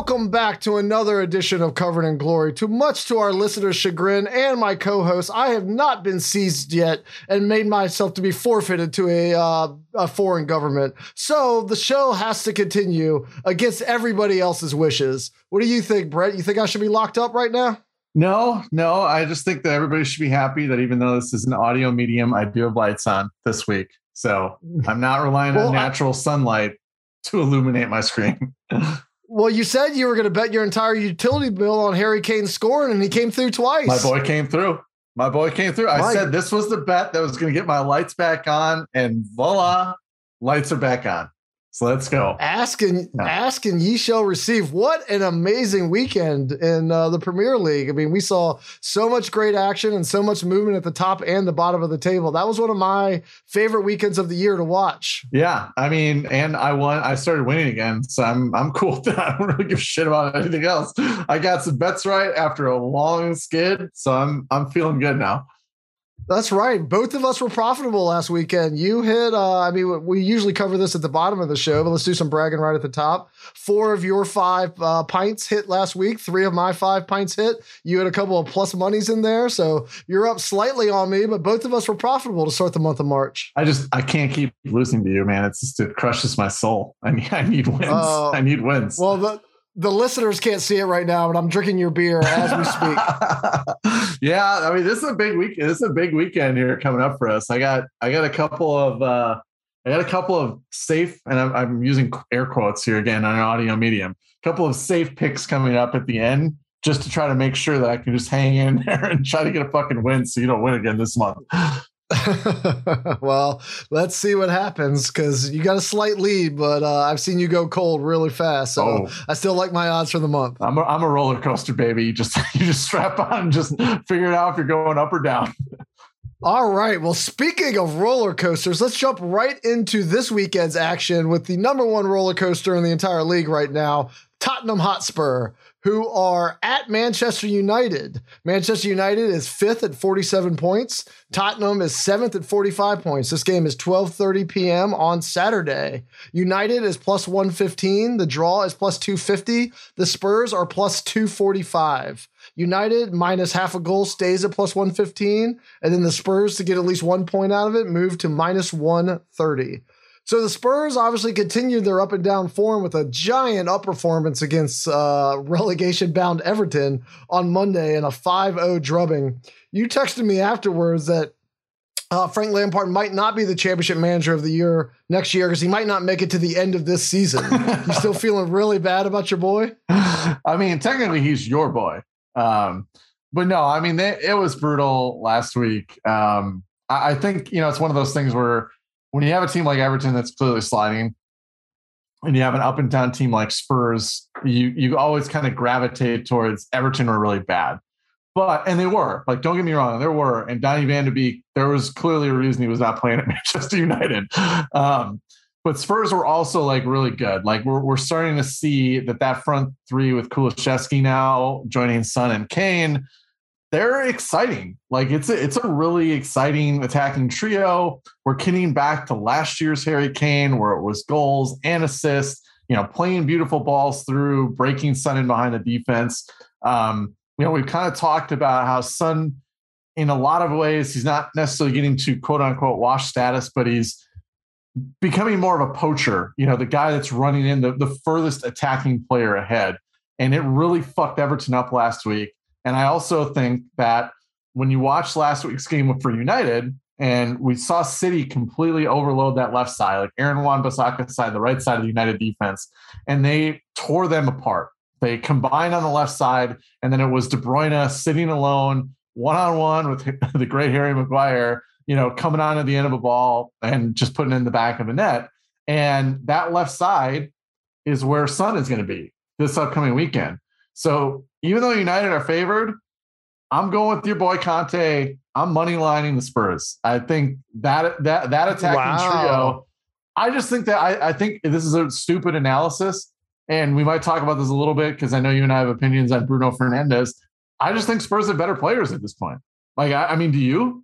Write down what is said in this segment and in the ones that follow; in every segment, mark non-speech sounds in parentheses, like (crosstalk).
welcome back to another edition of Covered in Glory. Too much to our listeners' chagrin and my co-host, I have not been seized yet and made myself to be forfeited to a uh, a foreign government. So the show has to continue against everybody else's wishes. What do you think, Brett? You think I should be locked up right now? No, no. I just think that everybody should be happy that even though this is an audio medium, I do have lights on this week. So (laughs) I'm not relying well, on natural I- sunlight to illuminate my screen. (laughs) Well, you said you were going to bet your entire utility bill on Harry Kane scoring, and he came through twice. My boy came through. My boy came through. I said this was the bet that was going to get my lights back on, and voila, lights are back on. So let's go. Ask and yeah. ask and ye shall receive. What an amazing weekend in uh, the Premier League. I mean, we saw so much great action and so much movement at the top and the bottom of the table. That was one of my favorite weekends of the year to watch. Yeah, I mean, and I won. I started winning again, so I'm I'm cool with (laughs) that. I don't really give a shit about anything else. I got some bets right after a long skid, so I'm I'm feeling good now. That's right. Both of us were profitable last weekend. You hit, uh, I mean, we usually cover this at the bottom of the show, but let's do some bragging right at the top. Four of your five uh, pints hit last week. Three of my five pints hit. You had a couple of plus monies in there. So you're up slightly on me, but both of us were profitable to start the month of March. I just, I can't keep losing to you, man. It's just, it crushes my soul. I need, I need wins. Uh, I need wins. Well, the, the listeners can't see it right now, but I'm drinking your beer as we speak. (laughs) yeah, I mean, this is a big week. This is a big weekend here coming up for us. I got I got a couple of uh, I got a couple of safe, and I'm, I'm using air quotes here again on an audio medium. A couple of safe picks coming up at the end, just to try to make sure that I can just hang in (laughs) there and try to get a fucking win, so you don't win again this month. (laughs) well, let's see what happens because you got a slight lead, but uh, I've seen you go cold really fast. So oh. I still like my odds for the month. I'm a, I'm a roller coaster, baby. You just (laughs) you just strap on and just figure it out if you're going up or down. All right. Well, speaking of roller coasters, let's jump right into this weekend's action with the number one roller coaster in the entire league right now, Tottenham Hotspur who are at Manchester United. Manchester United is fifth at 47 points. Tottenham is seventh at 45 points. This game is 12:30 p.m. on Saturday. United is plus 115. The draw is plus 250. The Spurs are plus 245. United minus half a goal stays at plus 115, and then the Spurs to get at least one point out of it move to minus 130. So the Spurs obviously continued their up and down form with a giant up performance against uh, (laughs) relegation bound Everton on Monday in a 5 0 drubbing. You texted me afterwards that uh, Frank Lampard might not be the championship manager of the year next year because he might not make it to the end of this season. you still (laughs) feeling really bad about your boy? I mean, technically, he's your boy. Um, but no, I mean, they, it was brutal last week. Um, I, I think, you know, it's one of those things where when you have a team like Everton that's clearly sliding, and you have an up and down team like Spurs, you you always kind of gravitate towards Everton were really bad. But and they were like, don't get me wrong, there were. And Donny Van de Beek, there was clearly a reason he was not playing at (laughs) Manchester United. Um, but Spurs were also like really good. Like we're we're starting to see that that front three with Kulusevski now joining Son and Kane they're exciting. Like it's a, it's a really exciting attacking trio. We're getting back to last year's Harry Kane, where it was goals and assists. You know, playing beautiful balls through, breaking Son in behind the defense. Um, you know, we've kind of talked about how Son, in a lot of ways, he's not necessarily getting to quote unquote wash status, but he's becoming more of a poacher. You know, the guy that's running in the, the furthest attacking player ahead. And it really fucked Everton up last week. And I also think that when you watch last week's game for United, and we saw City completely overload that left side, like Aaron Wan-Bissaka side, the right side of the United defense, and they tore them apart. They combined on the left side, and then it was De Bruyne sitting alone, one on one with (laughs) the great Harry Maguire, you know, coming on at the end of a ball and just putting in the back of the net. And that left side is where Son is going to be this upcoming weekend. So even though United are favored, I'm going with your boy Conte. I'm money lining the Spurs. I think that that that attacking wow. trio. I just think that I, I think this is a stupid analysis, and we might talk about this a little bit because I know you and I have opinions on Bruno Fernandes. I just think Spurs have better players at this point. Like, I, I mean, do you?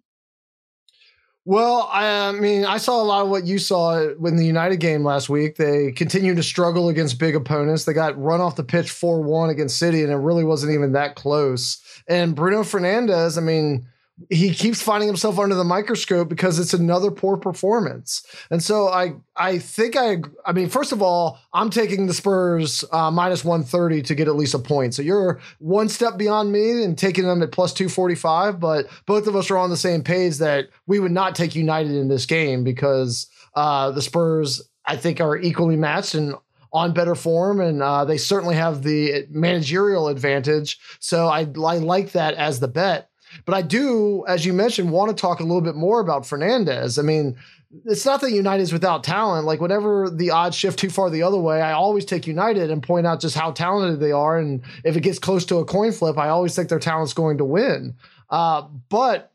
Well, I mean, I saw a lot of what you saw in the United game last week. They continued to struggle against big opponents. They got run off the pitch 4 1 against City, and it really wasn't even that close. And Bruno Fernandes, I mean, he keeps finding himself under the microscope because it's another poor performance. And so I I think I I mean first of all I'm taking the Spurs uh, minus 130 to get at least a point. So you're one step beyond me and taking them at plus 245, but both of us are on the same page that we would not take United in this game because uh, the Spurs I think are equally matched and on better form, and uh, they certainly have the managerial advantage. So I, I like that as the bet. But I do, as you mentioned, want to talk a little bit more about Fernandes. I mean, it's not that United is without talent. Like whenever the odds shift too far the other way, I always take United and point out just how talented they are. And if it gets close to a coin flip, I always think their talent's going to win. Uh, but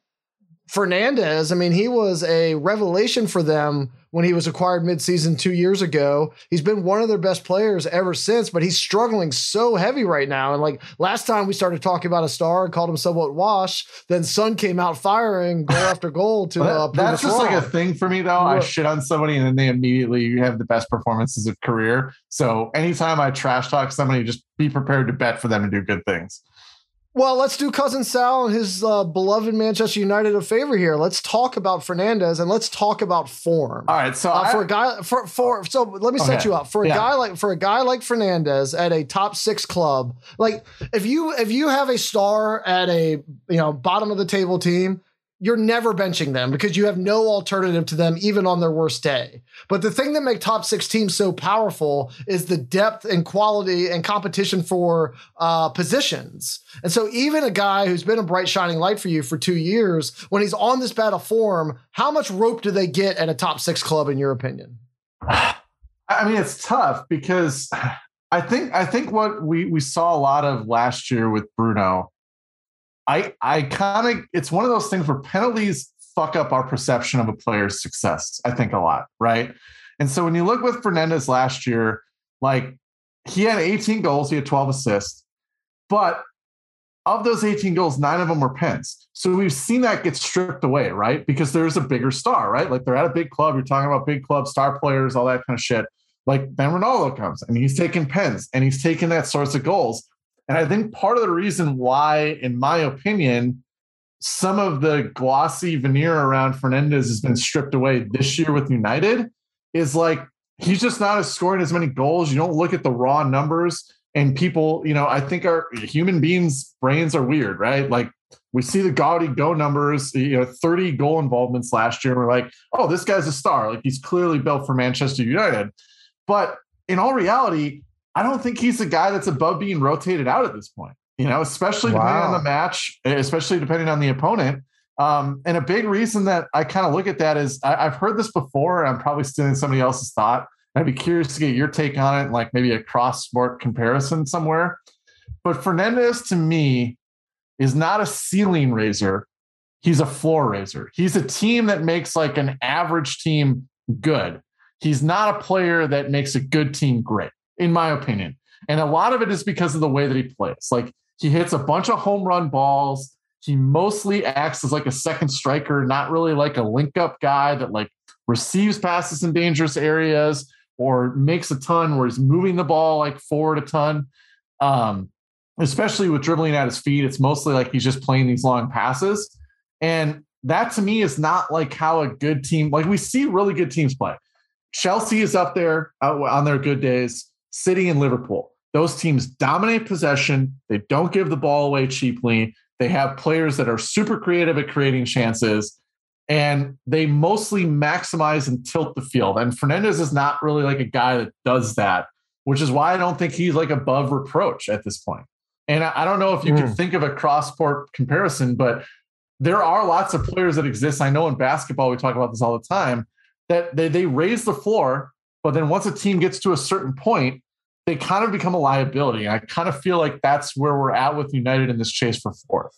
Fernandes, I mean, he was a revelation for them when he was acquired midseason two years ago. He's been one of their best players ever since, but he's struggling so heavy right now. And like last time we started talking about a star and called him somewhat wash, then Son came out firing goal after goal to (laughs) uh, That's just wrong. like a thing for me, though. I shit on somebody and then they immediately have the best performances of career. So anytime I trash talk somebody, just be prepared to bet for them to do good things. Well, let's do cousin Sal and his uh, beloved Manchester United a favor here. Let's talk about Fernandes and let's talk about form. All right, so uh, I, for a guy for for so let me set Okay. you up for a Yeah. guy like for a guy like Fernandes at a top six club. Like if you if you have a star at a you know bottom of the table team, you're never benching them because you have no alternative to them even on their worst day. But the thing that make top six teams so powerful is the depth and quality and competition for uh, positions. And so even a guy who's been a bright shining light for you for two years, when he's on this of form, how much rope do they get at a top six club in your opinion? (sighs) I mean, it's tough because (sighs) I think I think what we we saw a lot of last year with Bruno. I I kind of it's one of those things where penalties fuck up our perception of a player's success. I think a lot, right? And so when you look with Fernandes last year, like he had 18 goals, he had 12 assists, but of those 18 goals, nine of them were pens. So we've seen that get stripped away, right? Because there's a bigger star, right? Like they're at a big club. You're talking about big club star players, all that kind of shit. Like Ben Ronaldo comes and he's taking pens and he's taking that source of goals. And I think part of the reason why, in my opinion, some of the glossy veneer around Fernandes has been stripped away this year with United is like he's just not scoring as many goals. You don't look at the raw numbers and people, you know, I think our human beings' brains are weird, right? Like we see the gaudy go numbers, you know, 30 goal involvements last year. And we're like, oh, this guy's a star. Like he's clearly built for Manchester United. But in all reality, I don't think he's the guy that's above being rotated out at this point, you know, especially depending on the match, especially depending on the opponent. Um, and a big reason that I kind of look at that is I, I've heard this before, and I'm probably stealing somebody else's thought. I'd be curious to get your take on it, like maybe a cross sport comparison somewhere. But Fernandes to me is not a ceiling raiser. He's a floor raiser. He's a team that makes like an average team good. He's not a player that makes a good team great, in my opinion. And a lot of it is because of the way that he plays. Like he hits a bunch of home run balls. He mostly acts as like a second striker, not really like a link up guy that like receives passes in dangerous areas or makes a ton where he's moving the ball like forward a ton. Um, especially with dribbling at his feet, it's mostly like he's just playing these long passes. And that to me is not like how a good team, like we see really good teams play. Chelsea is up there out on their good days, City and Liverpool. Those teams dominate possession. They don't give the ball away cheaply. They have players that are super creative at creating chances and they mostly maximize and tilt the field. And Fernandes is not really like a guy that does that, which is why I don't think he's like above reproach at this point. And I, I don't know if you can Mm. think of a cross sport comparison, but there are lots of players that exist. I know in basketball, we talk about this all the time, that they, they raise the floor, but then once a team gets to a certain point, they kind of become a liability. And I kind of feel like that's where we're at with United in this chase for fourth.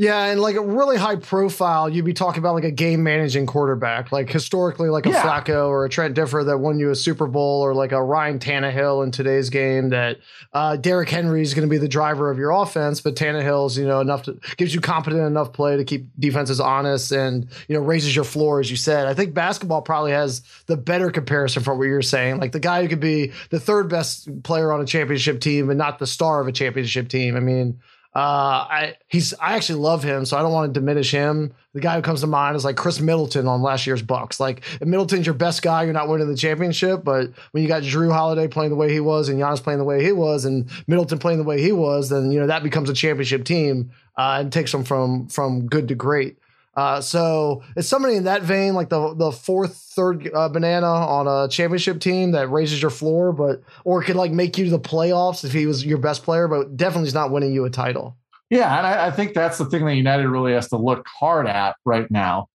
Yeah, and like a really high profile, you'd be talking about like a game managing quarterback, like historically, like a yeah. Flacco or a Trent Dilfer that won you a Super Bowl, or like a Ryan Tannehill in today's game. That uh, Derrick Henry is going to be the driver of your offense, but Tannehill's you know enough to gives you competent enough play to keep defenses honest and you know raises your floor, as you said. I think basketball probably has the better comparison for what you're saying, like the guy who could be the third best player on a championship team and not the star of a championship team. I mean uh, I he's I actually love him, so I don't want to diminish him. The guy who comes to mind is like Khris Middleton on last year's Bucks. Like Middleton's your best guy, you're not winning the championship. But when you got Jrue Holiday playing the way he was, and Giannis playing the way he was, and Middleton playing the way he was, then you know that becomes a championship team uh, and takes them from from good to great. Uh, so it's somebody in that vein, like the the fourth, third uh, banana on a championship team that raises your floor, but or could like make you to the playoffs if he was your best player, but definitely is not winning you a title. Yeah, and I, I think that's the thing that United really has to look hard at right now.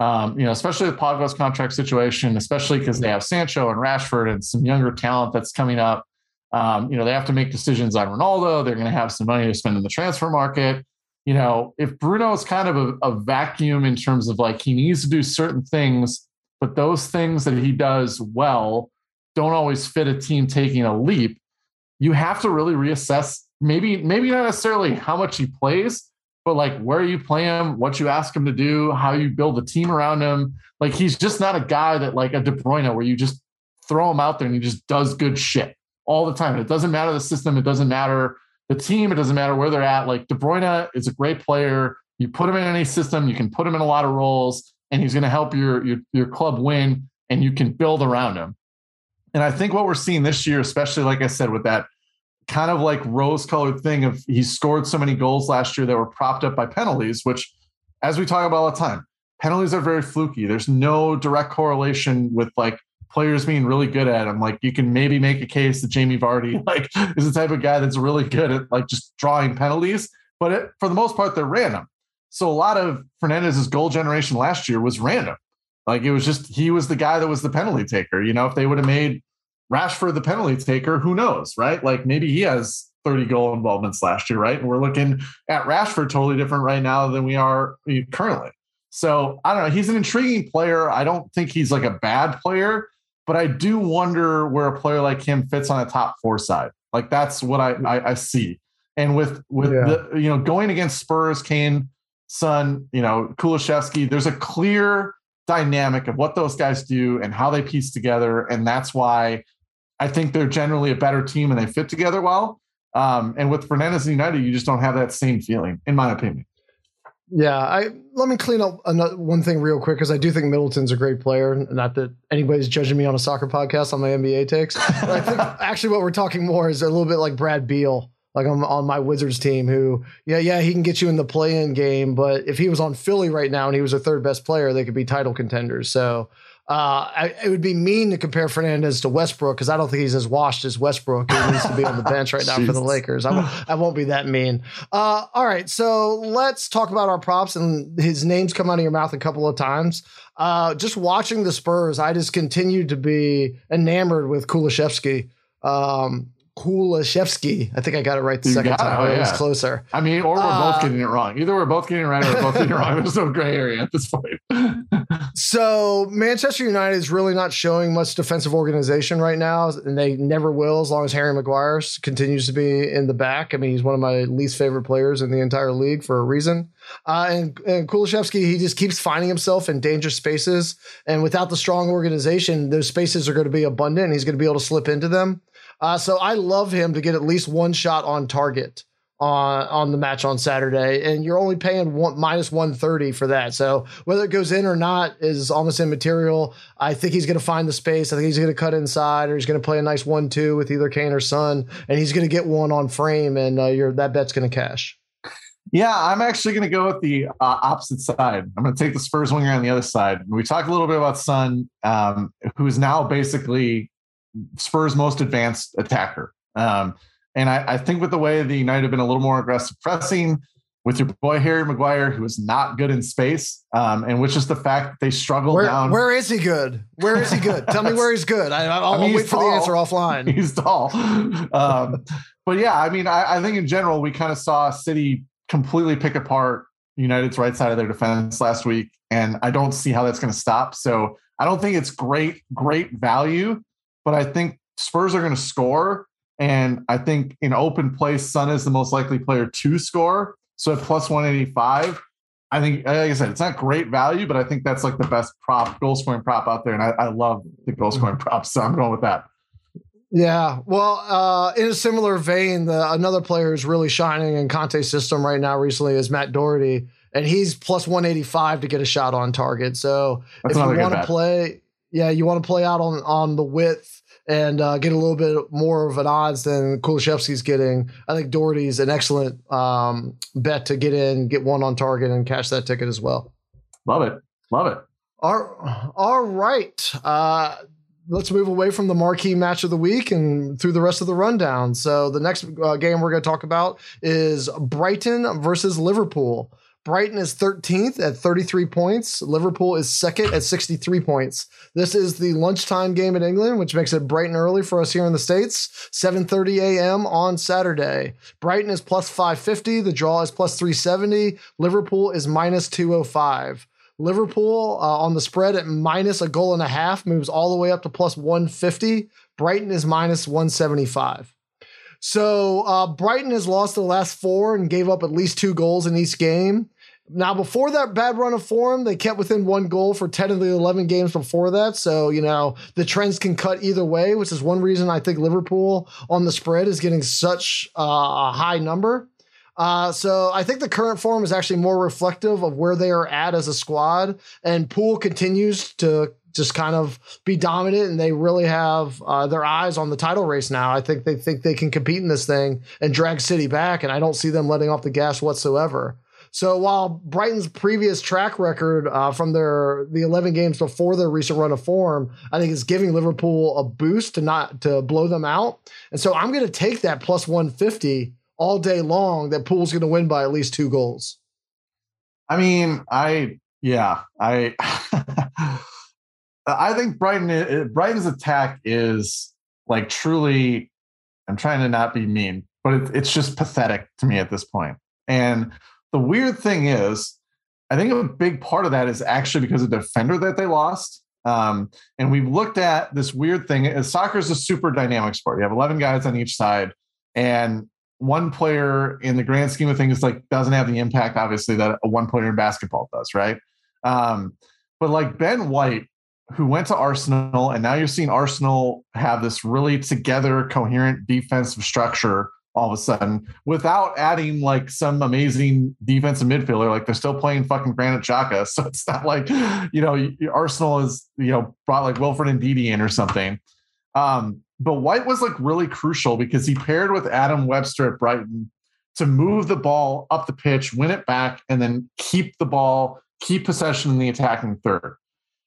Um, you know, especially the Pogba's contract situation, especially because they have Sancho and Rashford and some younger talent that's coming up. Um, you know, they have to make decisions on Ronaldo. They're going to have some money to spend in the transfer market you know, if Bruno is kind of a, a, vacuum in terms of like he needs to do certain things, but those things that he does well don't always fit a team taking a leap, you have to really reassess maybe, maybe not necessarily how much he plays, but like where you play him, what you ask him to do, how you build a team around him. Like he's just not a guy that like a De Bruyne where you just throw him out there and he just does good shit all the time. It doesn't matter the system, it doesn't matter the team, it doesn't matter where they're at. Like De Bruyne is a great player. You put him in any system, you can put him in a lot of roles, and he's going to help your, your your club win, and you can build around him. And I think what we're seeing this year, especially like I said, with that kind of like rose-colored thing of he scored so many goals last year that were propped up by penalties, which, as we talk about all the time, penalties are very fluky. There's no direct correlation with like players being really good at them. Like you can maybe make a case that Jamie Vardy (laughs) like is the type of guy that's really good at like just drawing penalties, but it, for the most part they're random. So a lot of Fernandes's goal generation last year was random. Like it was just he was the guy that was the penalty taker. You know, if they would have made Rashford the penalty taker, who knows, right? Like maybe he has 30 goal involvements last year, right? And we're looking at Rashford totally different right now than we are currently. So I don't know. He's an intriguing player. I don't think he's like a bad player but I do wonder where a player like him fits on a top four side. Like that's what I I, I see. And with with yeah. the you know going against Spurs, Kane, Son, you know Kulusevski, there's a clear dynamic of what those guys do and how they piece together, and that's why I think they're generally a better team and they fit together well. Um, and with Fernandes United, you just don't have that same feeling, in my opinion. Yeah, I let me clean up another, one thing real quick because I do think Middleton's a great player. Not that anybody's judging me on a soccer podcast on my NBA takes. But I think (laughs) actually what we're talking more is a little bit like Brad Beal, like I'm on my Wizards team, who yeah yeah he can get you in the play-in game, but if he was on Philly right now and he was a third best player, they could be title contenders. So uh, I, it would be mean to compare Fernandes to Westbrook because I don't think he's as washed as Westbrook. He needs to be on the bench right now for the (laughs) Lakers. I won't, I won't be that mean. Uh, all right, so let's talk about our props. And his name's come out of your mouth a couple of times. Uh, just watching the Spurs, I just continued to be enamored with Kulusevski. Um, Kulashevsky. I think I got it right the you second time. It, oh, yeah. was closer. I mean, or we're uh, both getting it wrong. Either we're both getting it right or we're both getting it wrong. There's no gray area at this point. (laughs) so Manchester United is really not showing much defensive organization right now, and they never will as long as Harry Maguire continues to be in the back. I mean, he's one of my least favorite players in the entire league for a reason. Uh, and, and Kulusevski, he just keeps finding himself in dangerous spaces. And without the strong organization, those spaces are going to be abundant and he's going to be able to slip into them. Uh, so I love him to get at least one shot on target on on the match on Saturday, and you're only paying one, minus one thirty for that. So whether it goes in or not is almost immaterial. I think he's going to find the space. I think he's going to cut inside, or he's going to play a nice one-two with either Kane or Son, and he's going to get one on frame, and uh, that bet's going to cash. Yeah, I'm actually going to go with the uh, opposite side. I'm going to take the Spurs winger on the other side. We talked a little bit about Son, um, who's now basically Spurs' most advanced attacker. Um, and I, I, think with the way the United have been a little more aggressive pressing, with your boy Harry Maguire, who is not good in space, um, and which is the fact that they struggle where, down. Where is he good? Where is he good? Tell me where he's good. I, will (laughs) I mean, wait for the answer offline. (laughs) He's tall. Um, but yeah, I mean, I, I think in general, we kind of saw City completely pick apart United's right side of their defense last week, and I don't see how that's going to stop. So I don't think it's great, great value, but I think Spurs are going to score. And I think in open play, Son is the most likely player to score. So at plus 185, I think, like I said, it's not great value, but I think that's like the best prop, goal scoring prop out there. And I, I love the goal scoring props. So I'm going with that. Yeah, well, uh, in a similar vein, the, another player who's really shining in Conte's system right now recently is Matt Doherty, and he's plus 185 to get a shot on target. So That's if you want to play, yeah, you want to play out on on the width and uh, get a little bit more of an odds than Kulusevski's getting. I think Doherty's an excellent um, bet to get in, get one on target, and cash that ticket as well. Love it, love it. All, all right. Uh, let's move away from the marquee match of the week and through the rest of the rundown. So the next uh, game we're going to talk about is Brighton versus Liverpool. Brighton is 13th at 33 points. Liverpool is second at 63 points. This is the lunchtime game in England, which makes it bright and early for us here in the States. 7:30 a.m. on Saturday. Brighton is plus 550. The draw is plus 370. Liverpool is minus 205. Liverpool uh, on the spread at minus a goal and a half moves all the way up to plus 150. Brighton is minus 175. So uh, Brighton has lost the last four and gave up at least two goals in each game. Now, before that bad run of form, they kept within one goal for 10 of the 11 games before that. So, you know, the trends can cut either way, which is one reason I think Liverpool on the spread is getting such uh, a high number. Uh, so I think the current form is actually more reflective of where they are at as a squad. And Pool continues to just kind of be dominant, and they really have uh, their eyes on the title race now. I think they think they can compete in this thing and drag City back, and I don't see them letting off the gas whatsoever. So while Brighton's previous track record uh, from their the 11 games before their recent run of form, I think is giving Liverpool a boost to not to blow them out. And so I'm going to take that plus 150 all day long that Pool's going to win by at least two goals. I mean, I yeah, I (laughs) I think Brighton Brighton's attack is like truly. I'm trying to not be mean, but it, it's just pathetic to me at this point. And the weird thing is, I think a big part of that is actually because of the defender that they lost. Um, and we've looked at this weird thing. Soccer is a super dynamic sport. You have 11 guys on each side, and one player in the grand scheme of things like doesn't have the impact obviously that a one player in basketball does right um, but like ben white who went to arsenal and now you're seeing arsenal have this really together coherent defensive structure all of a sudden without adding like some amazing defensive midfielder like they're still playing fucking granit Xhaka (laughs) so it's not like you know arsenal is you know brought like wilfred Ndidi in or something um, but White was like really crucial because he paired with Adam Webster at Brighton to move the ball up the pitch, win it back, and then keep the ball, keep possession in the attacking third.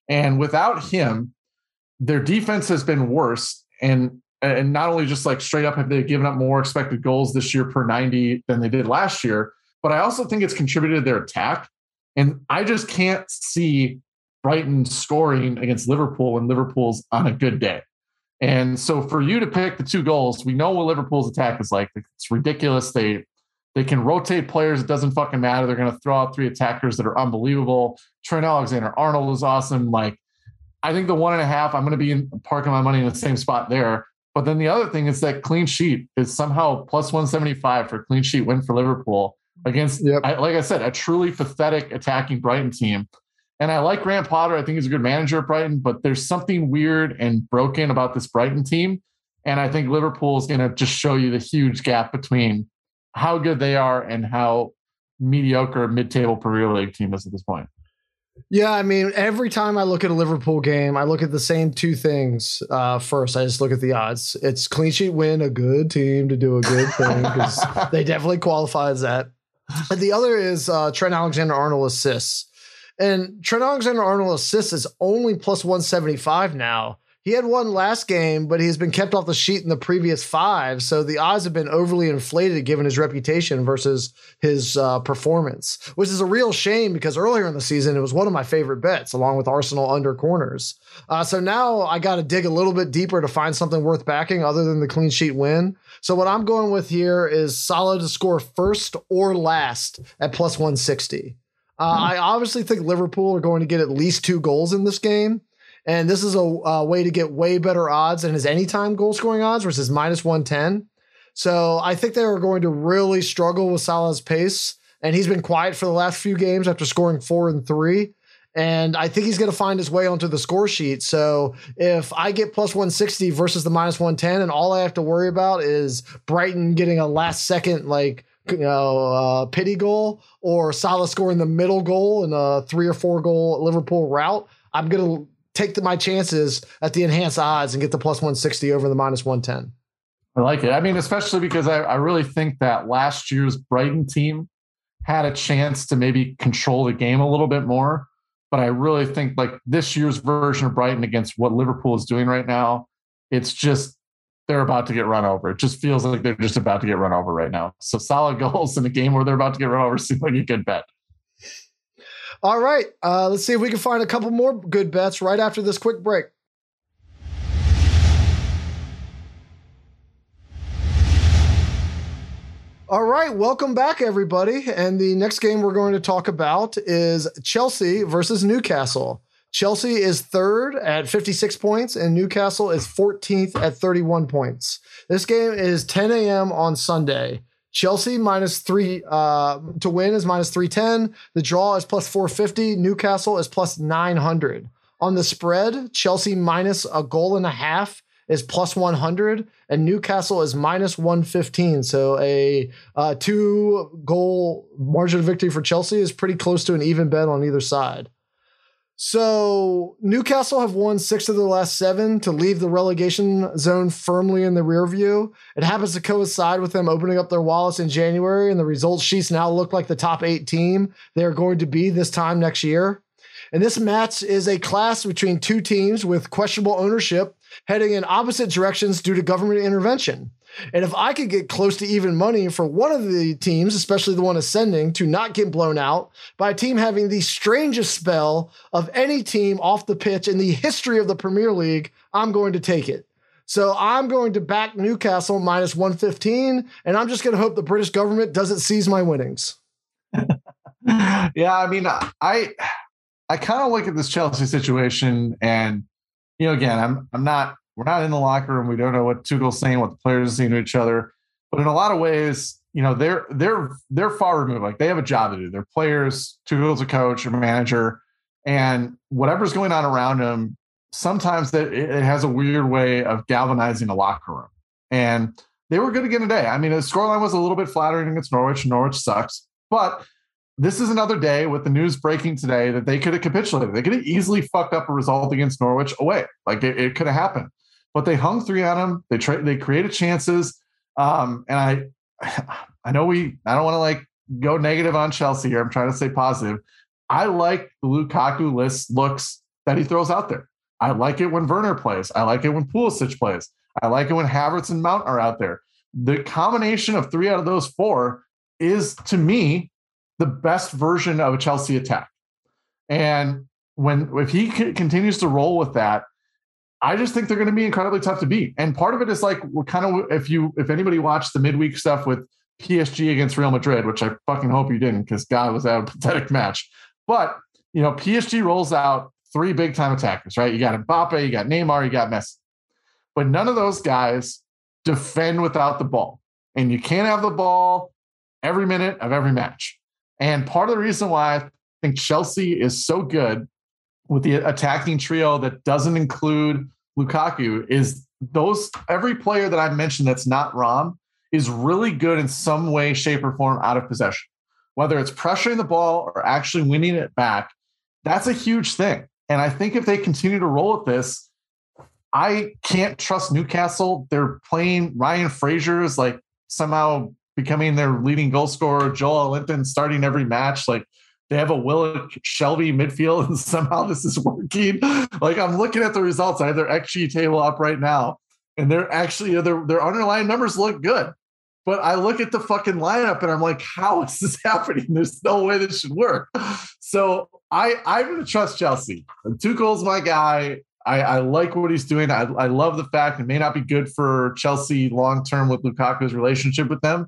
And without him, their defense has been worse. And and not only just like straight up have they given up more expected goals this year per 90 than they did last year, but I also think it's contributed to their attack. And I just can't see Brighton scoring against Liverpool when Liverpool's on a good day. And so for you to pick the two goals, we know what Liverpool's attack is like. It's ridiculous. They they can rotate players. It doesn't fucking matter. They're going to throw out three attackers that are unbelievable. Trent Alexander Arnold is awesome. Like, I think the one and a half, I'm going to be in, parking my money in the same spot there. But then the other thing is that clean sheet is somehow plus 175 for clean sheet win for Liverpool against, yep. I, like I said, a truly pathetic attacking Brighton team. And I like Grant Potter. I think he's a good manager at Brighton, but there's something weird and broken about this Brighton team. And I think Liverpool is going to just show you the huge gap between how good they are and how mediocre mid-table Premier League team is at this point. Yeah, I mean, every time I look at a Liverpool game, I look at the same two things. Uh, first, I just look at the odds. It's clean sheet win, a good team to do a good thing because (laughs) they definitely qualify as that. And the other is uh, Trent Alexander Arnold assists. And Trent Alexander Arnold assists is only plus 175 now. He had one last game, but he's been kept off the sheet in the previous five. So the odds have been overly inflated given his reputation versus his uh, performance, which is a real shame because earlier in the season, it was one of my favorite bets along with Arsenal under corners. Uh, so now I got to dig a little bit deeper to find something worth backing other than the clean sheet win. So what I'm going with here is Salah to score first or last at plus 160. Uh, I obviously think Liverpool are going to get at least two goals in this game. And this is a, a way to get way better odds than his anytime goal scoring odds versus minus 110. So I think they are going to really struggle with Salah's pace. And he's been quiet for the last few games after scoring four and three. And I think he's going to find his way onto the score sheet. So if I get plus 160 versus the minus 110, and all I have to worry about is Brighton getting a last second, like, you know, uh, pity goal or Salah scoring the middle goal in a three or four goal Liverpool route, I'm going to take the, my chances at the enhanced odds and get the plus 160 over the minus 110. I like it. I mean, especially because I, I really think that last year's Brighton team had a chance to maybe control the game a little bit more. But I really think like this year's version of Brighton against what Liverpool is doing right now, it's just they're about to get run over. It just feels like they're just about to get run over right now. So solid (laughs) goals in a game where they're about to get run over seems like a good bet. All right. Uh, let's see if we can find a couple more good bets right after this quick break. All right, welcome back, everybody. And the next game we're going to talk about is Chelsea versus Newcastle. Chelsea is third at 56 points, and Newcastle is 14th at 31 points. This game is 10 a.m. on Sunday. Chelsea minus three uh, to win is minus 310. The draw is plus 450. Newcastle is plus 900. On the spread, Chelsea minus a goal and a half is plus 100 and Newcastle is minus 115. So a uh, two goal margin of victory for Chelsea is pretty close to an even bet on either side. So Newcastle have won six of their last seven to leave the relegation zone firmly in the rear view. It happens to coincide with them opening up their wallets in January, and the results sheets now look like the top eight team they're going to be this time next year. And this match is a clash between two teams with questionable ownership heading in opposite directions due to government intervention. And if I could get close to even money for one of the teams, especially the one ascending, to not get blown out by a team having the strangest spell of any team off the pitch in the history of the Premier League, I'm going to take it. So I'm going to back Newcastle minus 115, and I'm just going to hope the British government doesn't seize my winnings. (laughs) yeah, I mean, I I kind of look at this Chelsea situation, and you know, again, I'm I'm not we're not in the locker room. We don't know what Tuchel's saying, what the players are saying to each other. But in a lot of ways, you know, they're they're they're far removed. Like they have a job to do. They're players. Tuchel's a coach or manager, and whatever's going on around them, sometimes that it has a weird way of galvanizing a locker room. And they were good again today. I mean, the scoreline was a little bit flattering against Norwich. Norwich sucks, but this is another day with the news breaking today that they could have capitulated. They could have easily fucked up a result against Norwich away. Like it, it could have happened, but they hung three on them. They tra- they created chances. Um, and I, (sighs) I know we, I don't want to like go negative on Chelsea here. I'm trying to stay positive. I like the Lukaku list looks that he throws out there. I like it when Werner plays. I like it when Pulisic plays. I like it when Havertz and Mount are out there. The combination of three out of those four is to me the best version of a Chelsea attack. And when if he continues to roll with that, I just think they're going to be incredibly tough to beat. And part of it is like what kind of if you if anybody watched the midweek stuff with PSG against Real Madrid, which I fucking hope you didn't because God was that a (laughs) pathetic match. But you know, PSG rolls out three big time attackers, right? You got Mbappe, you got Neymar, you got Messi. But none of those guys defend without the ball. And you can't have the ball every minute of every match. And part of the reason why I think Chelsea is so good with the attacking trio that doesn't include Lukaku is those every player that I mentioned that's not Rom is really good in some way, shape, or form out of possession. Whether it's pressuring the ball or actually winning it back, that's a huge thing. And I think if they continue to roll with this, I can't trust Newcastle. They're playing Ryan Fraser is like somehow becoming their leading goal scorer. Joelinton starting every match. Like they have a Willock Shelvey midfield, (laughs) and somehow this is working. Like I'm looking at the results. I have their XG table up right now, and they're actually their their underlying numbers look good. But I look at the fucking lineup and I'm like, how is this (laughs) happening? There's no way this should work. So I I'm gonna trust Chelsea. Tuchel's my guy. I, I, like what he's doing. I, I, love the fact it may not be good for Chelsea long term with Lukaku's relationship with them.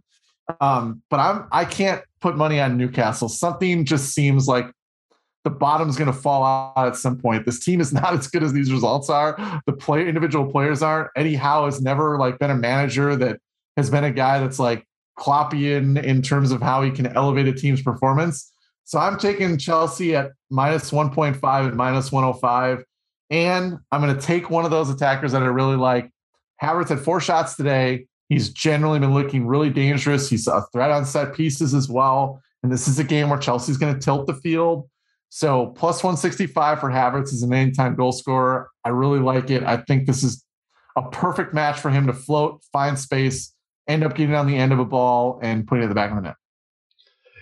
Um, but I'm I can't put money on Newcastle. Something just seems like the bottom's going to fall out at some point. This team is (laughs) not as good as these results are. The play individual players aren't. Eddie Howe has never like been a manager that has been a guy that's like Kloppian in terms of how he can elevate a team's performance. So I'm taking Chelsea at minus 1.5 and minus 105. And I'm going to take one of those attackers that I really like. Havertz had four shots today. He's generally been looking really dangerous. He's a threat on set pieces as well. And this is a game where Chelsea's going to tilt the field. So plus 165 for Havertz as an anytime goal scorer. I really like it. I think this is a perfect match for him to float, find space, end up getting on the end of a ball and putting it at the back of the net.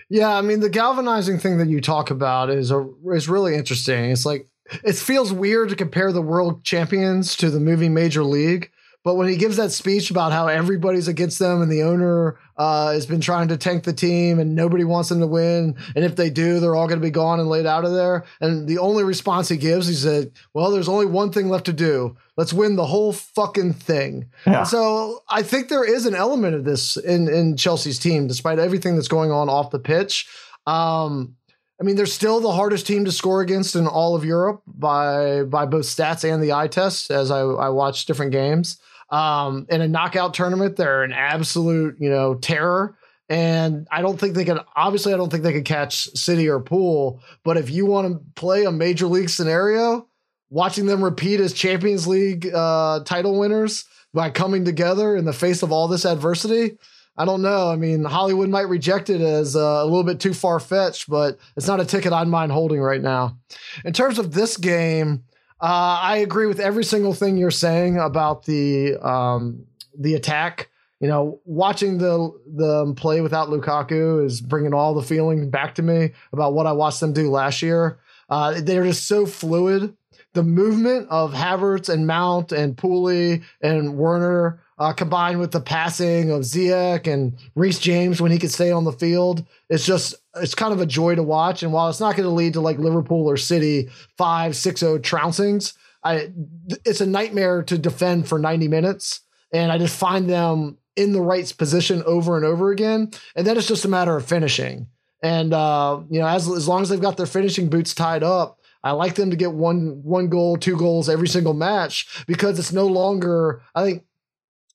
Yeah, I mean the galvanizing thing that you talk about is a, is really interesting. It's like it feels weird to compare the world champions to the moving major league but when he gives that speech about how everybody's against them and the owner uh, has been trying to tank the team and nobody wants them to win, and if they do, they're all going to be gone and laid out of there. And the only response he gives, he said, "Well, there's only one thing left to do. Let's win the whole fucking thing." Yeah. So I think there is an element of this in in Chelsea's team, despite everything that's going on off the pitch. Um, I mean, they're still the hardest team to score against in all of Europe by by both stats and the eye test. As I, I watch different games, um, in a knockout tournament, they're an absolute, you know, terror. And I don't think they can, obviously, I don't think they could catch City or Pool. But if you want to play a major league scenario, watching them repeat as Champions League uh, title winners by coming together in the face of all this adversity, I don't know. I mean, Hollywood might reject it as uh, a little bit too far fetched, but it's not a ticket I'd mind holding right now. In terms of this game, uh, I agree with every single thing you're saying about the um, the attack. You know, watching the the play without Lukaku is bringing all the feeling back to me about what I watched them do last year. Uh, they're just so fluid. The movement of Havertz and Mount and Pooley and Werner uh, combined with the passing of Ziyech and Reece James when he could stay on the field. It's just it's kind of a joy to watch. And while it's not going to lead to like Liverpool or City five six zero trouncings, I it's a nightmare to defend for ninety minutes. And I just find them in the right position over and over again. And then it's just a matter of finishing. And uh, you know, as as long as they've got their finishing boots tied up, I like them to get one one goal, two goals every single match because it's no longer. I think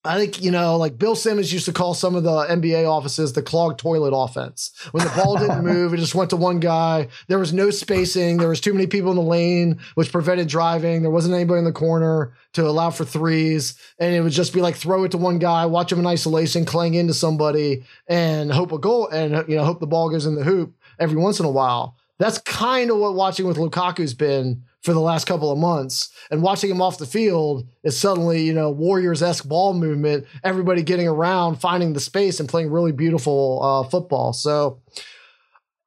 I think, you know, like Bill Simmons used to call some of the NBA offices the clogged toilet offense. When the ball didn't (laughs) move, it just went to one guy. There was no spacing. There was too many people in the lane, which prevented driving. There wasn't anybody in the corner to allow for threes. And it would just be like throw it to one guy, watch him in isolation, clang into somebody, and hope a goal and you know, hope the ball goes in the hoop every once in a while. That's kind of what watching with Lukaku's been for the last couple of months. And watching him off the field is suddenly, you know, Warriors esque ball movement, everybody getting around, finding the space, and playing really beautiful uh, football. So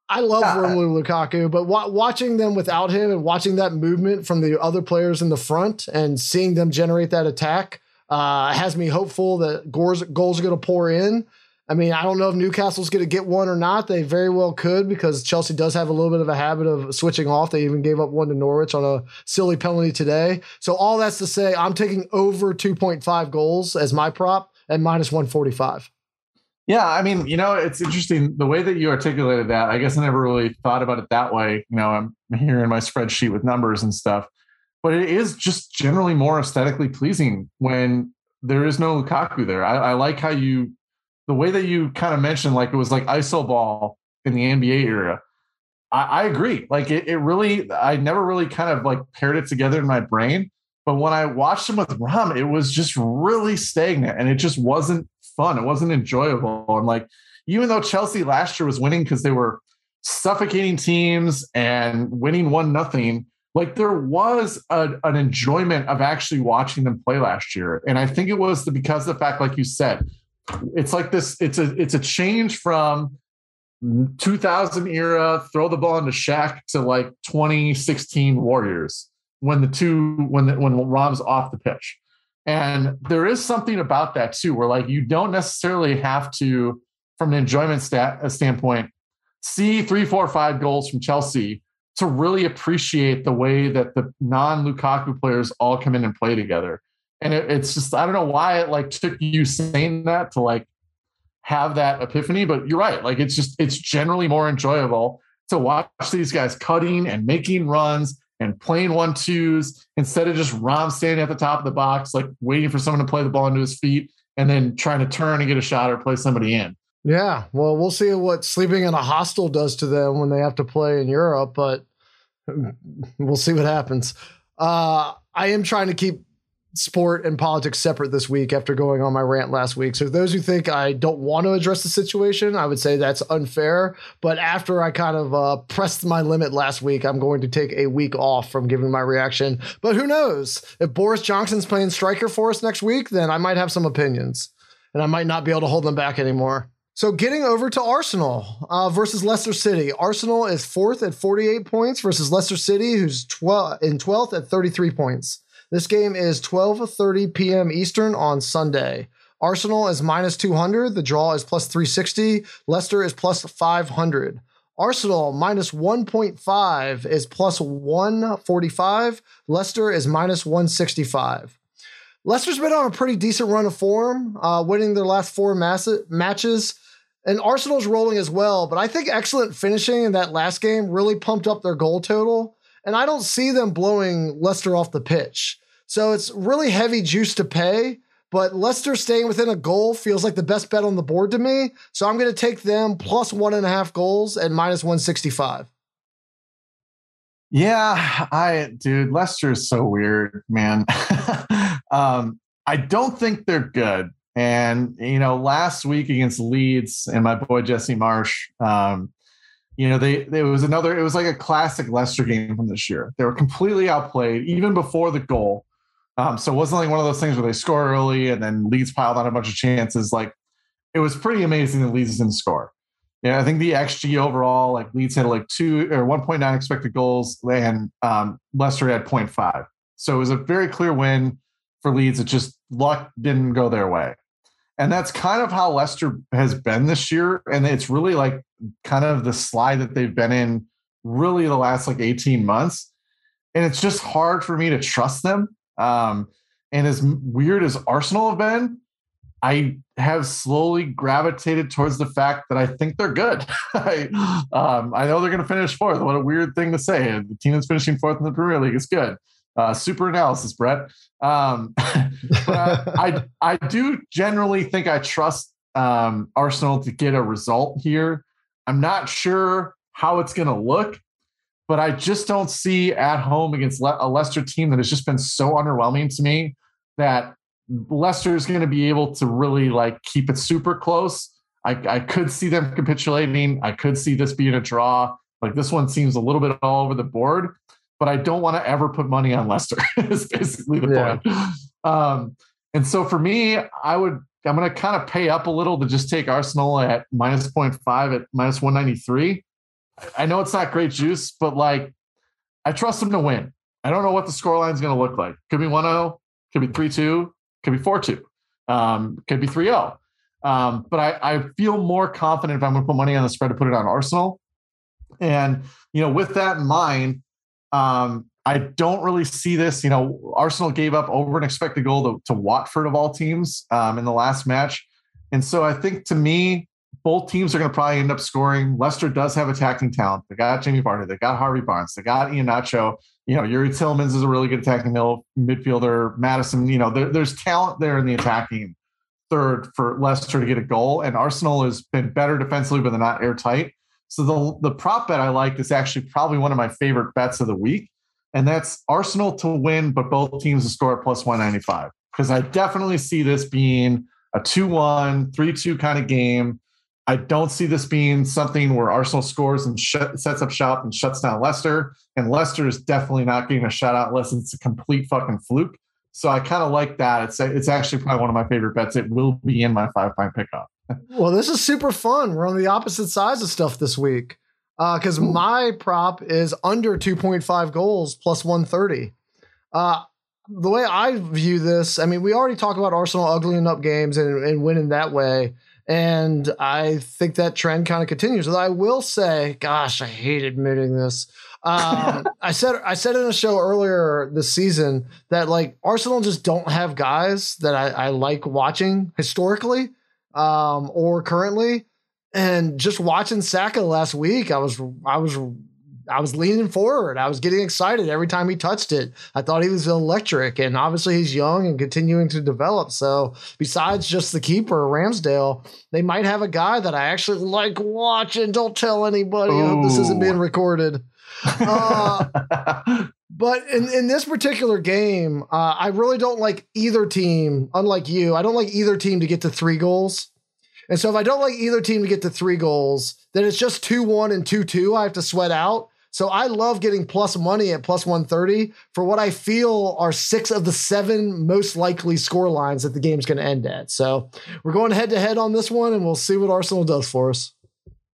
I love yeah. Romelu Lukaku, but wa- watching them without him and watching that movement from the other players in the front and seeing them generate that attack uh, has me hopeful that goals, goals are going to pour in. I mean, I don't know if Newcastle's going to get one or not. They very well could because Chelsea does have a little bit of a habit of switching off. They even gave up one to Norwich on a silly penalty today. So, all that's to say, I'm taking over 2.5 goals as my prop at minus 145. Yeah, I mean, you know, it's interesting the way that you articulated that. I guess I never really thought about it that way. You know, I'm here in my spreadsheet with numbers and stuff, but it is just generally more aesthetically pleasing when there is no Lukaku there. I, I like how you the way that you kind of mentioned, like it was like iso ball in the NBA era. I, I agree. Like it, it really, I never really kind of like paired it together in my brain. But when I watched him with Rom, it was just really stagnant and it just wasn't fun. It wasn't enjoyable. And like, even though Chelsea last year was winning because they were suffocating teams and winning one nothing, like there was a, an enjoyment of actually watching them play last year. And I think it was the, because of the fact, like you said, it's like this it's a it's a change from 2000 era throw the ball into Shaq to like 2016 Warriors when the two when the, when Rom's off the pitch. And there is something about that too, where like you don't necessarily have to, from an enjoyment stat uh, standpoint, see three, four, five goals from Chelsea to really appreciate the way that the non Lukaku players all come in and play together and it, it's just I don't know why it like took you saying that to like have that epiphany. But you're right. Like it's just it's generally more enjoyable to watch these guys cutting and making runs and playing one twos instead of just Rom standing at the top of the box, like waiting for someone to play the ball into his feet and then trying to turn and get a shot or play somebody in. Yeah, well, we'll see what sleeping in a hostel does to them when they have to play in Europe, but we'll see what happens. Uh, I am trying to keep sport and politics separate this week after going on my rant last week. So those who think I don't want to address the situation, I would say that's unfair. But after I kind of uh, pressed my limit last week, I'm going to take a week off from giving my reaction. But who knows? If Boris Johnson's playing striker for us next week, then I might have some opinions, and I might not be able to hold them back anymore. So getting over to Arsenal uh, versus Leicester City. Arsenal is fourth at 48 points versus Leicester City, who's 12 in 12th at 33 points. This game is 12:30 p.m. Eastern on Sunday. Arsenal is minus 200. The draw is plus 360. Leicester is plus 500. Arsenal minus 1.5 is plus 145. Leicester is minus 165. Leicester's been on a pretty decent run of form, uh, winning their last four mass- matches. And Arsenal's rolling as well, but I think excellent finishing in that last game really pumped up their goal total. And I don't see them blowing Leicester off the pitch. So it's really heavy juice to pay, but Leicester staying within a goal feels like the best bet on the board to me. So I'm going to take them plus one and a half goals at minus 165. Yeah, I, dude, Leicester is so weird, man. (laughs) um, I don't think they're good. And, you know, last week against Leeds and my boy Jesse Marsch, um, you know, they it was another, it was like a classic Leicester game from this year. They were completely outplayed even before the goal. Um, so it wasn't like one of those things where they score early and then Leeds piled on a bunch of chances. Like it was pretty amazing that Leeds didn't score. Yeah, I think the XG overall, like Leeds had like two or 1.9 expected goals, and um, Leicester had 0.5. So it was a very clear win for Leeds. It just luck didn't go their way. And that's kind of how Leicester has been this year. And it's really like kind of the slide that they've been in really the last like 18 months. And it's just hard for me to trust them um, and as weird as Arsenal have been, I have slowly gravitated towards the fact that I think they're good. (laughs) I, um, I know they're going to finish fourth. What a weird thing to say. The team that's finishing fourth in the Premier League is good. Uh, super analysis, Brett. Um, (laughs) but I, I do generally think I trust um, Arsenal to get a result here. I'm not sure how it's going to look but I just don't see at home against Le- a Leicester team that has just been so underwhelming to me that Leicester is going to be able to really like keep it super close. I, I could see them capitulating. I could see this being a draw. Like this one seems a little bit all over the board, but I don't want to ever put money on Leicester. (laughs) is basically the yeah. point. Um, and so for me, I would I'm going to kind of pay up a little to just take Arsenal at minus 0.5 at minus 193. I know it's not great juice, but like I trust them to win. I don't know what the scoreline is going to look like. Could be 1 0, could be 3 2, could be 4 2, um, could be 3 0. Um, but I, I feel more confident if I'm going to put money on the spread to put it on Arsenal. And, you know, with that in mind, um, I don't really see this. You know, Arsenal gave up over an expected goal to, to Watford of all teams um, in the last match. And so I think to me, both teams are going to probably end up scoring. Leicester does have attacking talent. They got Jamie Vardy. They got Harvey Barnes. They got Iheanacho. You know, Youri Tielemans is a really good attacking midfielder. Maddison, you know, there, there's talent there in the attacking third for Leicester to get a goal. And Arsenal has been better defensively, but they're not airtight. So the, the prop bet I like is actually probably one of my favorite bets of the week. And that's Arsenal to win, but both teams to score at plus 195. Because I definitely see this being a 2 1, 3 2 kind of game I don't see this being something where Arsenal scores and sh- sets up shop and shuts down Leicester. And Leicester is definitely not getting a shutout unless it's a complete fucking fluke. So I kind of like that. It's it's actually probably one of my favorite bets. It will be in my five point pickup. (laughs) well, this is super fun. We're on the opposite sides of stuff this week because uh, my prop is under 2.5 goals plus 130. Uh, the way I view this, I mean, we already talked about Arsenal uglying up games and, and winning that way. And I think that trend kind of continues. I will say, gosh, I hate admitting this. Um, (laughs) I said I said in a show earlier this season that like Arsenal just don't have guys that I, I like watching historically. um, or currently. And just watching Saka last week, I was I was I was leaning forward. I was getting excited every time he touched it. I thought he was electric, and obviously he's young and continuing to develop. So, besides just the keeper, Ramsdale, they might have a guy that I actually like watching. Don't tell anybody. I hope this isn't being recorded. Uh, (laughs) but in, in this particular game, uh, I really don't like either team. Unlike you, I don't like either team to get to three goals. And so if I don't like either team to get to three goals, then it's just 2 1 and 2 2. I have to sweat out. So I love getting plus money at plus 130 for what I feel are six of the seven most likely score lines that the game's going to end at. So we're going head to head on this one, and we'll see what Arsenal does for us.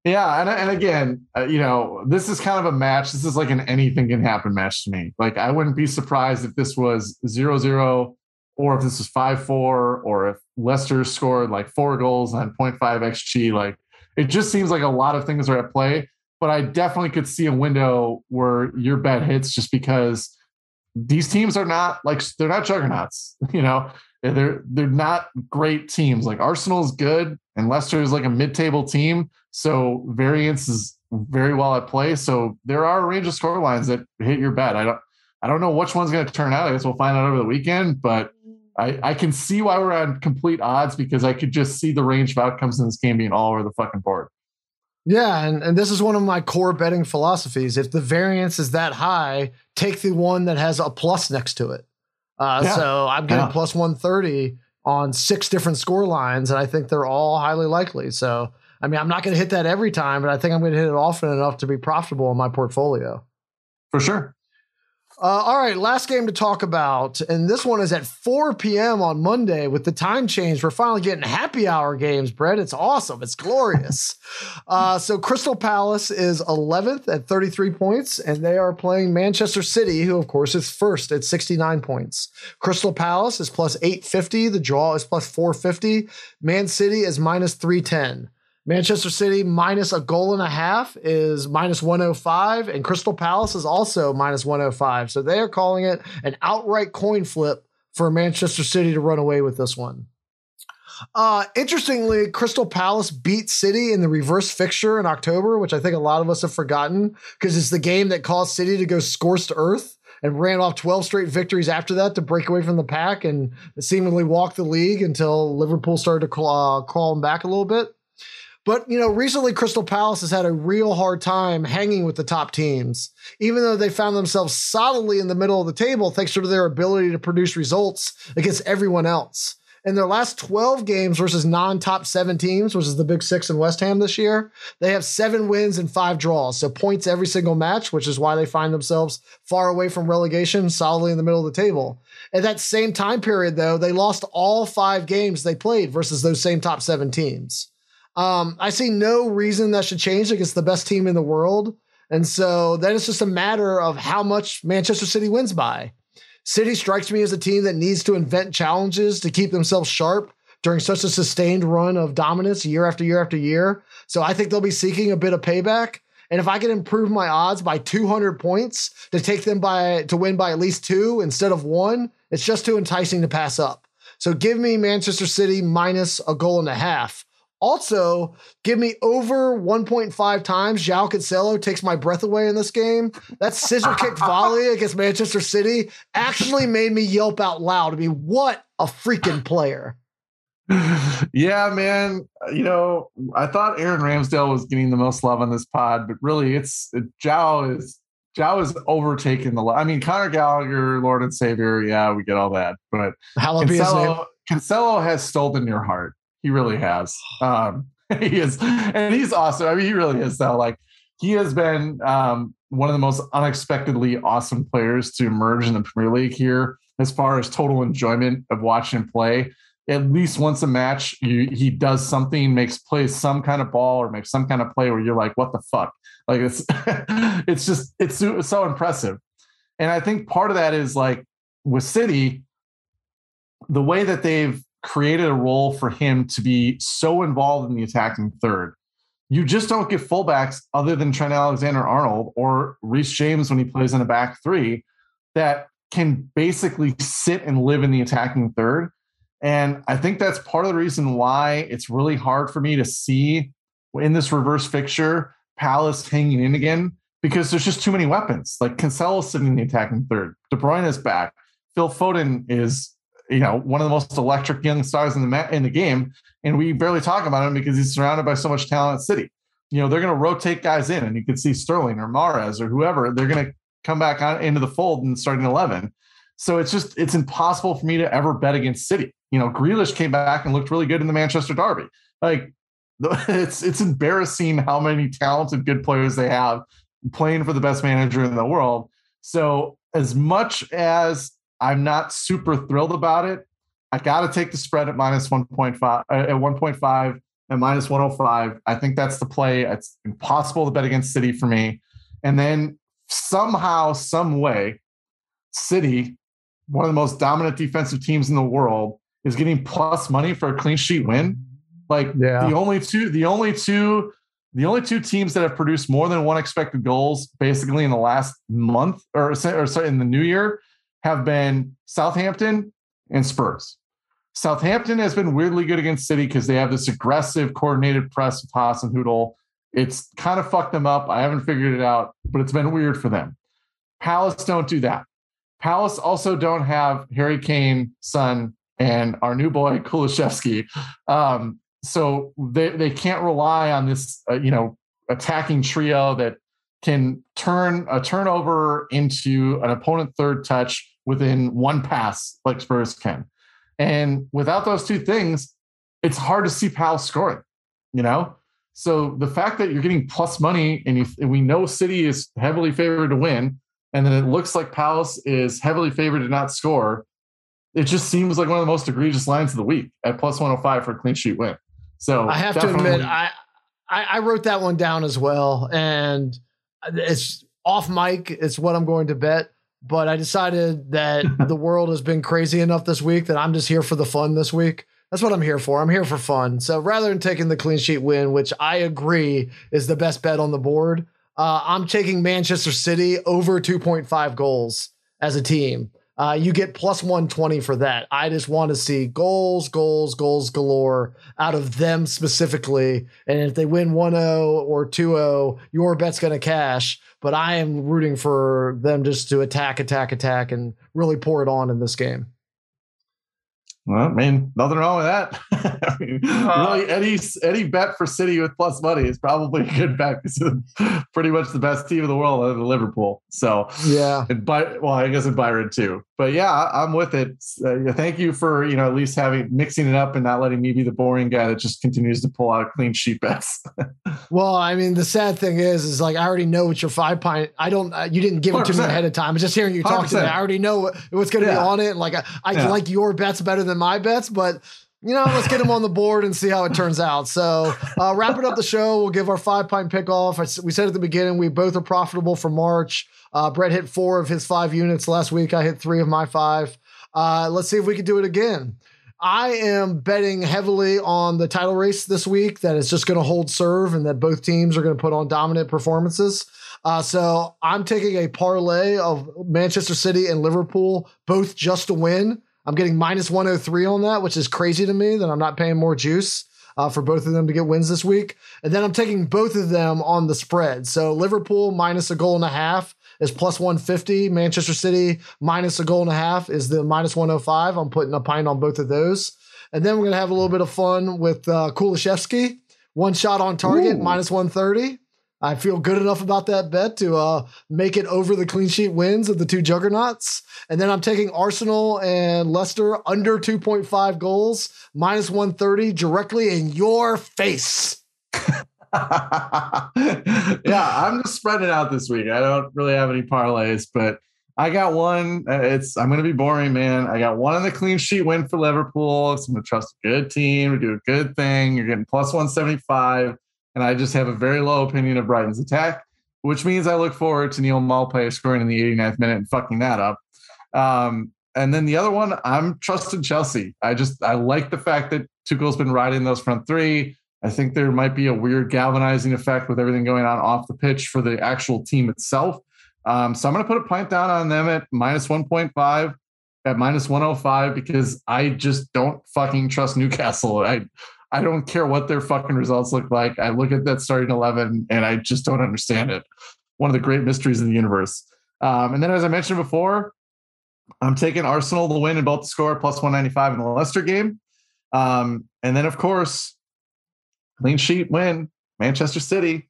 Yeah, and, and again, uh, you know, this is kind of a match. This is like an anything can happen match to me. Like I wouldn't be surprised if this was zero zero, or if this five four, or if Leicester scored like four goals on 0.5 xg. Like it just seems like a lot of things are at play but I definitely could see a window where your bet hits just because these teams are not like they're not juggernauts, (laughs) you know. They're they're not great teams. Like Arsenal is good and Leicester is like a mid-table team, so variance is very well at play. So there are a range of score lines that hit your bet. I don't I don't know which one's going to turn out. I guess we'll find out over the weekend, but I, I can see why we're on complete odds because I could just see the range of outcomes in this game being all over the fucking board. Yeah, and, and this is one of my core betting philosophies. If the variance is that high, take the one that has a plus next to it. Uh, yeah. So I'm getting yeah. plus 130 on six different score lines, and I think they're all highly likely. So, I mean, I'm not going to hit that every time, but I think I'm going to hit it often enough to be profitable in my portfolio. For sure. Uh, all right, last game to talk about, and this one is at 4 p.m. on Monday with the time change. We're finally getting happy hour games, Brett. It's awesome. It's glorious. (laughs) uh, so Crystal Palace is 11th at 33 points, and they are playing Manchester City, who of course is first at 69 points. Crystal Palace is plus 850. The draw is plus 450. Man City is minus 310. Manchester City minus a goal and a half is minus 105, and Crystal Palace is also minus 105. So they are calling it an outright coin flip for Manchester City to run away with this one. Uh, interestingly, Crystal Palace beat City in the reverse fixture in October, which I think a lot of us have forgotten because it's the game that caused City to go scorched earth and ran off 12 straight victories after that to break away from the pack and seemingly walk the league until Liverpool started to claw, crawl them back a little bit. But, you know, recently Crystal Palace has had a real hard time hanging with the top teams, even though they found themselves solidly in the middle of the table thanks to their ability to produce results against everyone else. In their last 12 games versus non top seven teams, which is the big six in West Ham this year, they have seven wins and five draws. So points every single match, which is why they find themselves far away from relegation, solidly in the middle of the table. At that same time period, though, they lost all five games they played versus those same top seven teams. Um, I see no reason that should change against the best team in the world. And so then it's just a matter of how much Manchester City wins by. City strikes me as a team that needs to invent challenges to keep themselves sharp during such a sustained run of dominance year after year after year. So I think they'll be seeking a bit of payback. And if I can improve my odds by 200 points to take them by to win by at least two instead of one, it's just too enticing to pass up. So give me Manchester City minus a goal and a half. Also, give me over 1.5 times. João Cancelo takes my breath away in this game. That scissor kick (laughs) volley against Manchester City actually made me yelp out loud. I mean, what a freaking player. Yeah, man. You know, I thought Aaron Ramsdale was getting the most love on this pod, but really it's João is João is overtaking the. I mean, Conor Gallagher, Lord and Savior. Yeah, we get all that, but Cancelo, Cancelo has stolen your heart. He really has. Um, (laughs) he is, and he's awesome. I mean, he really is. Though, like he has been um, one of the most unexpectedly awesome players to emerge in the Premier League here, as far as total enjoyment of watching him play. At least once a match, you, he does something, makes plays some kind of ball or makes some kind of play where you're like, "What the fuck?" Like it's, (laughs) it's just it's so, it's so impressive. And I think part of that is like with City, the way that they've created a role for him to be so involved in the attacking third. You just don't get fullbacks other than Trent Alexander Arnold or Reece James when he plays in a back three that can basically sit and live in the attacking third. And I think that's part of the reason why it's really hard for me to see in this reverse fixture Palace hanging in again because there's just too many weapons. Like Cancelo sitting in the attacking third, De Bruyne is back, Phil Foden is you know one of the most electric young stars in the ma- in the game, and we barely talk about him because he's surrounded by so much talent City. You know they're going to rotate guys in, and you can see Sterling or Mahrez or whoever they're going to come back on, into the fold and start starting eleven. So it's just it's impossible for me to ever bet against City. You know, Grealish came back and looked really good in the Manchester Derby. Like (laughs) it's it's embarrassing how many talented good players they have playing for the best manager in the world. So as much as I'm not super thrilled about it, I got to take the spread at minus 1.5 uh, at 1.5 and minus 105. I think that's the play. It's impossible to bet against City for me. And then somehow, some way, City, one of the most dominant defensive teams in the world, is getting plus money for a clean sheet win. Like yeah. the only two, the only two, the only two teams that have produced more than one expected goals basically in the last month or, or sorry, in the new year have been Southampton and Spurs. Southampton has been weirdly good against City because they have this aggressive, coordinated press with Hasenhüttl. It's kind of fucked them up. I haven't figured it out, but it's been weird for them. Palace don't do that. Palace also don't have Harry Kane, Son, and our new boy (laughs) Kulusevski. Um, so they, they can't rely on this, uh, you know, attacking trio that can turn a turnover into an opponent third touch within one pass like Spurs can. And without those two things, it's hard to see Palace scoring, you know? So the fact that you're getting plus money and, you, and we know City is heavily favored to win, and then it looks like Palace is heavily favored to not score, it just seems like one of the most egregious lines of the week at plus 105 for a clean sheet win. So I have to admit, I, I wrote that one down as well, and it's off mic. It's what I'm going to bet. But I decided that (laughs) the world has been crazy enough this week that I'm just here for the fun this week. That's what I'm here for. I'm here for fun. So rather than taking the clean sheet win, which I agree is the best bet on the board, uh, I'm taking Manchester City over 2.5 goals as a team. Uh, you get plus 120 for that. I just want to see goals, goals, goals galore out of them specifically. And if they win 1 0 or 2 0, your bet's going to cash. But I am rooting for them just to attack, attack, attack, and really pour it on in this game. Well, I mean, nothing wrong with that. (laughs) I mean, uh, really, any any bet for City with plus money is probably a good bet (laughs) because pretty much the best team in the world other than Liverpool. So yeah, and but well, I guess in Bayern too. But yeah, I'm with it. Uh, thank you for you know at least having mixing it up and not letting me be the boring guy that just continues to pull out clean sheet bets. (laughs) well, I mean, the sad thing is, is like I already know what your five pint. I don't. Uh, you didn't give it to me ahead of time. I'm just hearing you talk 100%. to me. I already know what, what's going to yeah. be on it. And like I, I yeah. like your bets better than my bets, but you know, let's get them on the board and see how it turns out. So, uh, wrapping up the show, we'll give our five pint pick off. we said at the beginning, we both are profitable for March. Uh, Brett hit four of his five units last week. I hit three of my five. Uh, let's see if we can do it again. I am betting heavily on the title race this week that it's just going to hold serve and that both teams are going to put on dominant performances. Uh, so I'm taking a parlay of Manchester City and Liverpool, both just to win. I'm getting minus 103 on that, which is crazy to me that I'm not paying more juice uh, for both of them to get wins this week. And then I'm taking both of them on the spread. So Liverpool minus a goal and a half is plus 150. Manchester City minus a goal and a half is the minus 105. I'm putting a pint on both of those. And then we're going to have a little bit of fun with uh, Kulusevski. One shot on target, minus 130. I feel good enough about that bet to uh, make it over the clean sheet wins of the two juggernauts. And then I'm taking Arsenal and Leicester under 2.5 goals, minus 130 directly in your face. (laughs) yeah, I'm just spreading out this week. I don't really have any parlays, but I got one. Uh, it's I'm going to be boring, man. I got one on the clean sheet win for Liverpool. So I'm to trust a good team to do a good thing. You're getting plus 175 and I just have a very low opinion of Brighton's attack, which means I look forward to Neal Maupay scoring in the 89th minute and fucking that up. Um, and then the other one, I'm trusting Chelsea. I just I like the fact that Tuchel's been riding those front three. I think there might be a weird galvanizing effect with everything going on off the pitch for the actual team itself. Um, so I'm going to put a pint down on them at minus 1.5. at minus 105 because I just don't fucking trust Newcastle. I I don't care what their fucking results look like. I look at that starting 11 and I just don't understand it. One of the great mysteries in the universe. Um, and then, as I mentioned before, I'm taking Arsenal to win in both the score plus 195 in the Leicester game. Um, and then, of course, clean sheet win, Manchester City.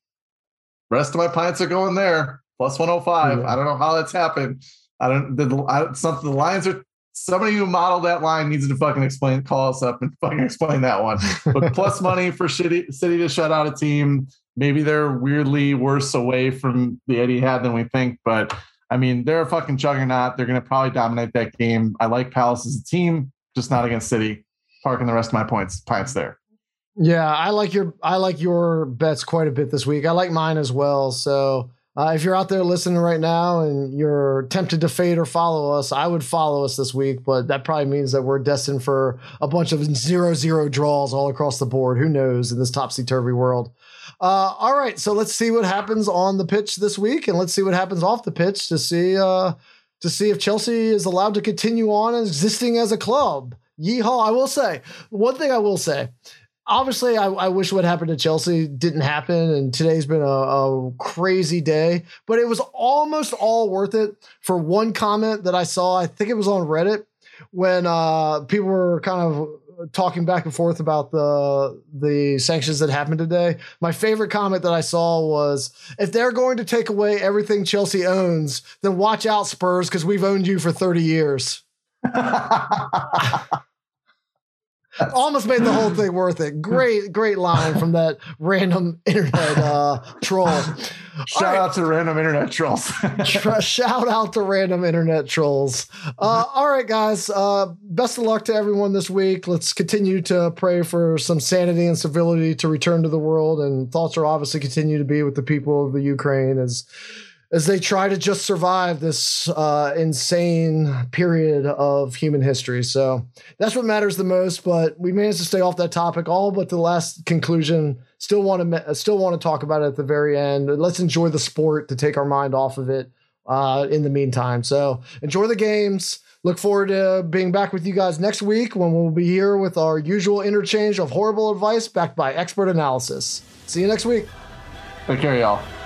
Rest of my pints are going there plus 105. Yeah. I don't know how that's happened. I don't, the, I, something, the Lions are, somebody who modeled that line needs to fucking explain, call us up and (laughs) fucking explain that one. But plus (laughs) money for City, City to shut out a team. Maybe they're weirdly worse away from the Etihad than we think, but I mean, they're a fucking juggernaut. They're going to probably dominate that game. I like Palace as a team, just not against City. Parking the rest of my points, points there. Yeah, I like your I like your bets quite a bit this week. I like mine as well. So uh, if you're out there listening right now and you're tempted to fade or follow us, I would follow us this week. But that probably means that we're destined for a bunch of zero zero draws all across the board. Who knows in this topsy turvy world? Uh, all right, so let's see what happens on the pitch this week, and let's see what happens off the pitch to see uh, to see if Chelsea is allowed to continue on existing as a club. Yeehaw! I will say one thing. I will say. Obviously, I, I wish what happened to Chelsea didn't happen, and today's been a, a crazy day. But it was almost all worth it for one comment that I saw. I think it was on Reddit when uh, people were kind of talking back and forth about the the sanctions that happened today. My favorite comment that I saw was if they're going to take away everything Chelsea owns, then watch out Spurs because we've owned you for 30 years. (laughs) (laughs) Almost made the whole thing worth it. Great, great line from that random internet uh, troll. (laughs) Shout out to random internet trolls. (laughs) Shout out to random internet trolls. Uh, all right, guys. Uh, best of luck to everyone this week. Let's continue to pray for some sanity and civility to return to the world. And thoughts are obviously continue to be with the people of the Ukraine as as they try to just survive this uh, insane period of human history. So that's what matters the most. But we managed to stay off that topic all but the last conclusion. Still want to still want to talk about it at the very end. Let's enjoy the sport to take our mind off of it uh, in the meantime. So enjoy the games. Look forward to being back with you guys next week when we'll be here with our usual interchange of horrible advice backed by expert analysis. See you next week. Take care, y'all.